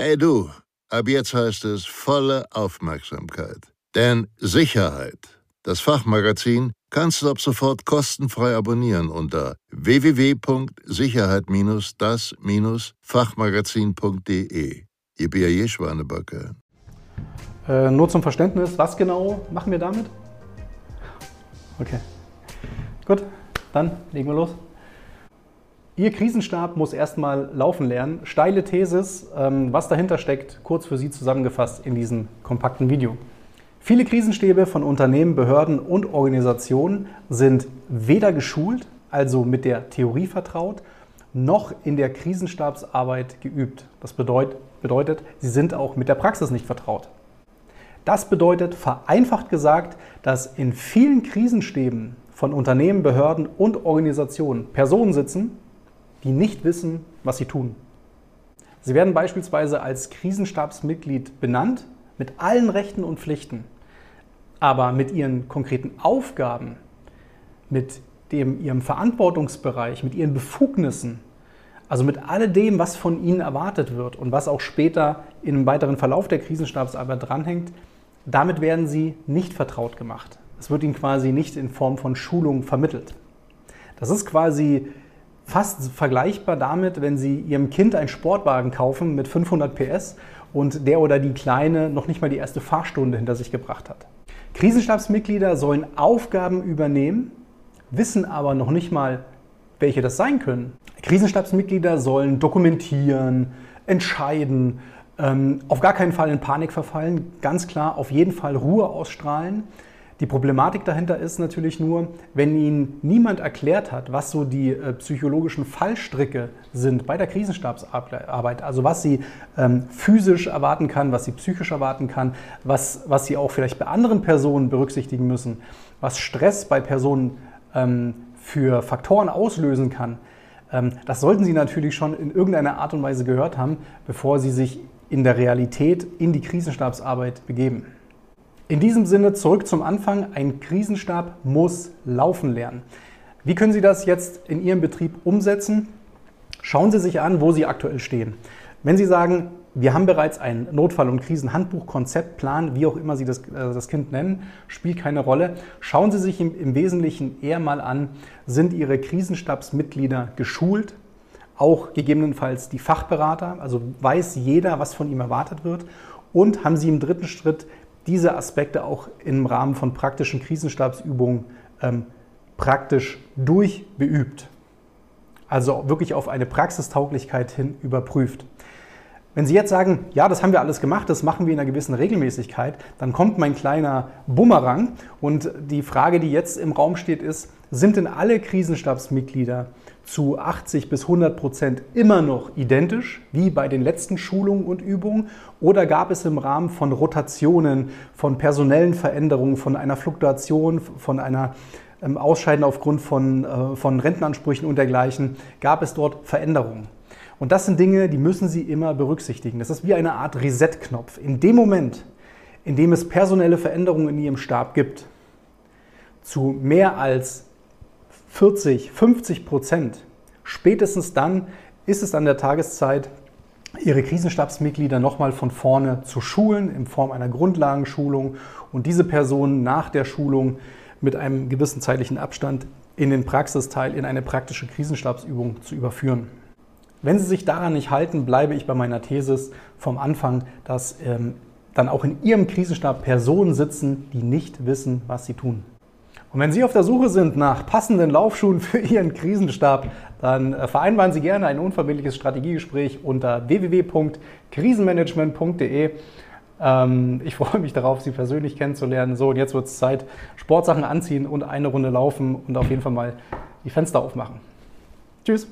Hey du, ab jetzt heißt es volle Aufmerksamkeit. Denn Sicherheit, das Fachmagazin, kannst du ab sofort kostenfrei abonnieren unter www.sicherheit-das-fachmagazin.de. Ihr B.A.J. Schwanebacke. Äh, nur zum Verständnis, was genau machen wir damit? Okay. Gut, dann legen wir los. Ihr Krisenstab muss erstmal laufen lernen. Steile Thesis, ähm, was dahinter steckt, kurz für Sie zusammengefasst in diesem kompakten Video. Viele Krisenstäbe von Unternehmen, Behörden und Organisationen sind weder geschult, also mit der Theorie vertraut, noch in der Krisenstabsarbeit geübt. Das bedeutet, bedeutet, sie sind auch mit der Praxis nicht vertraut. Das bedeutet vereinfacht gesagt, dass in vielen Krisenstäben von Unternehmen, Behörden und Organisationen Personen sitzen, die nicht wissen, was sie tun. Sie werden beispielsweise als Krisenstabsmitglied benannt mit allen Rechten und Pflichten, aber mit ihren konkreten Aufgaben, mit dem, ihrem Verantwortungsbereich, mit ihren Befugnissen, also mit alledem, was von ihnen erwartet wird und was auch später im weiteren Verlauf der Krisenstabsarbeit dranhängt, damit werden sie nicht vertraut gemacht. Es wird ihnen quasi nicht in Form von Schulung vermittelt. Das ist quasi fast vergleichbar damit, wenn Sie Ihrem Kind einen Sportwagen kaufen mit 500 PS und der oder die Kleine noch nicht mal die erste Fahrstunde hinter sich gebracht hat. Krisenstabsmitglieder sollen Aufgaben übernehmen, wissen aber noch nicht mal, welche das sein können. Krisenstabsmitglieder sollen dokumentieren, entscheiden, ähm, auf gar keinen Fall in Panik verfallen, ganz klar auf jeden Fall Ruhe ausstrahlen die Problematik dahinter ist natürlich nur, wenn Ihnen niemand erklärt hat, was so die äh, psychologischen Fallstricke sind bei der Krisenstabsarbeit, also was Sie ähm, physisch erwarten kann, was Sie psychisch erwarten kann, was, was Sie auch vielleicht bei anderen Personen berücksichtigen müssen, was Stress bei Personen ähm, für Faktoren auslösen kann. Ähm, das sollten Sie natürlich schon in irgendeiner Art und Weise gehört haben, bevor Sie sich in der Realität in die Krisenstabsarbeit begeben. In diesem Sinne zurück zum Anfang. Ein Krisenstab muss laufen lernen. Wie können Sie das jetzt in Ihrem Betrieb umsetzen? Schauen Sie sich an, wo Sie aktuell stehen. Wenn Sie sagen, wir haben bereits ein Notfall- und Krisenhandbuch, Konzeptplan, wie auch immer Sie das, äh, das Kind nennen, spielt keine Rolle. Schauen Sie sich im, im Wesentlichen eher mal an, sind Ihre Krisenstabsmitglieder geschult, auch gegebenenfalls die Fachberater, also weiß jeder, was von ihm erwartet wird. Und haben Sie im dritten Schritt diese Aspekte auch im Rahmen von praktischen Krisenstabsübungen ähm, praktisch durchbeübt. Also wirklich auf eine Praxistauglichkeit hin überprüft. Wenn Sie jetzt sagen, ja, das haben wir alles gemacht, das machen wir in einer gewissen Regelmäßigkeit, dann kommt mein kleiner Bumerang und die Frage, die jetzt im Raum steht, ist, sind denn alle Krisenstabsmitglieder zu 80 bis 100 Prozent immer noch identisch wie bei den letzten Schulungen und Übungen? Oder gab es im Rahmen von Rotationen, von personellen Veränderungen, von einer Fluktuation, von einer ähm, Ausscheiden aufgrund von, äh, von Rentenansprüchen und dergleichen, gab es dort Veränderungen? Und das sind Dinge, die müssen Sie immer berücksichtigen. Das ist wie eine Art Reset-Knopf. In dem Moment, in dem es personelle Veränderungen in Ihrem Stab gibt, zu mehr als 40, 50 Prozent, spätestens dann ist es an der Tageszeit, Ihre Krisenstabsmitglieder nochmal von vorne zu schulen in Form einer Grundlagenschulung und diese Personen nach der Schulung mit einem gewissen zeitlichen Abstand in den Praxisteil, in eine praktische Krisenstabsübung zu überführen. Wenn Sie sich daran nicht halten, bleibe ich bei meiner These vom Anfang, dass ähm, dann auch in Ihrem Krisenstab Personen sitzen, die nicht wissen, was sie tun. Und wenn Sie auf der Suche sind nach passenden Laufschuhen für Ihren Krisenstab, dann äh, vereinbaren Sie gerne ein unverbindliches Strategiegespräch unter www.krisenmanagement.de. Ähm, ich freue mich darauf, Sie persönlich kennenzulernen. So, und jetzt wird es Zeit, Sportsachen anziehen und eine Runde laufen und auf jeden Fall mal die Fenster aufmachen. Tschüss.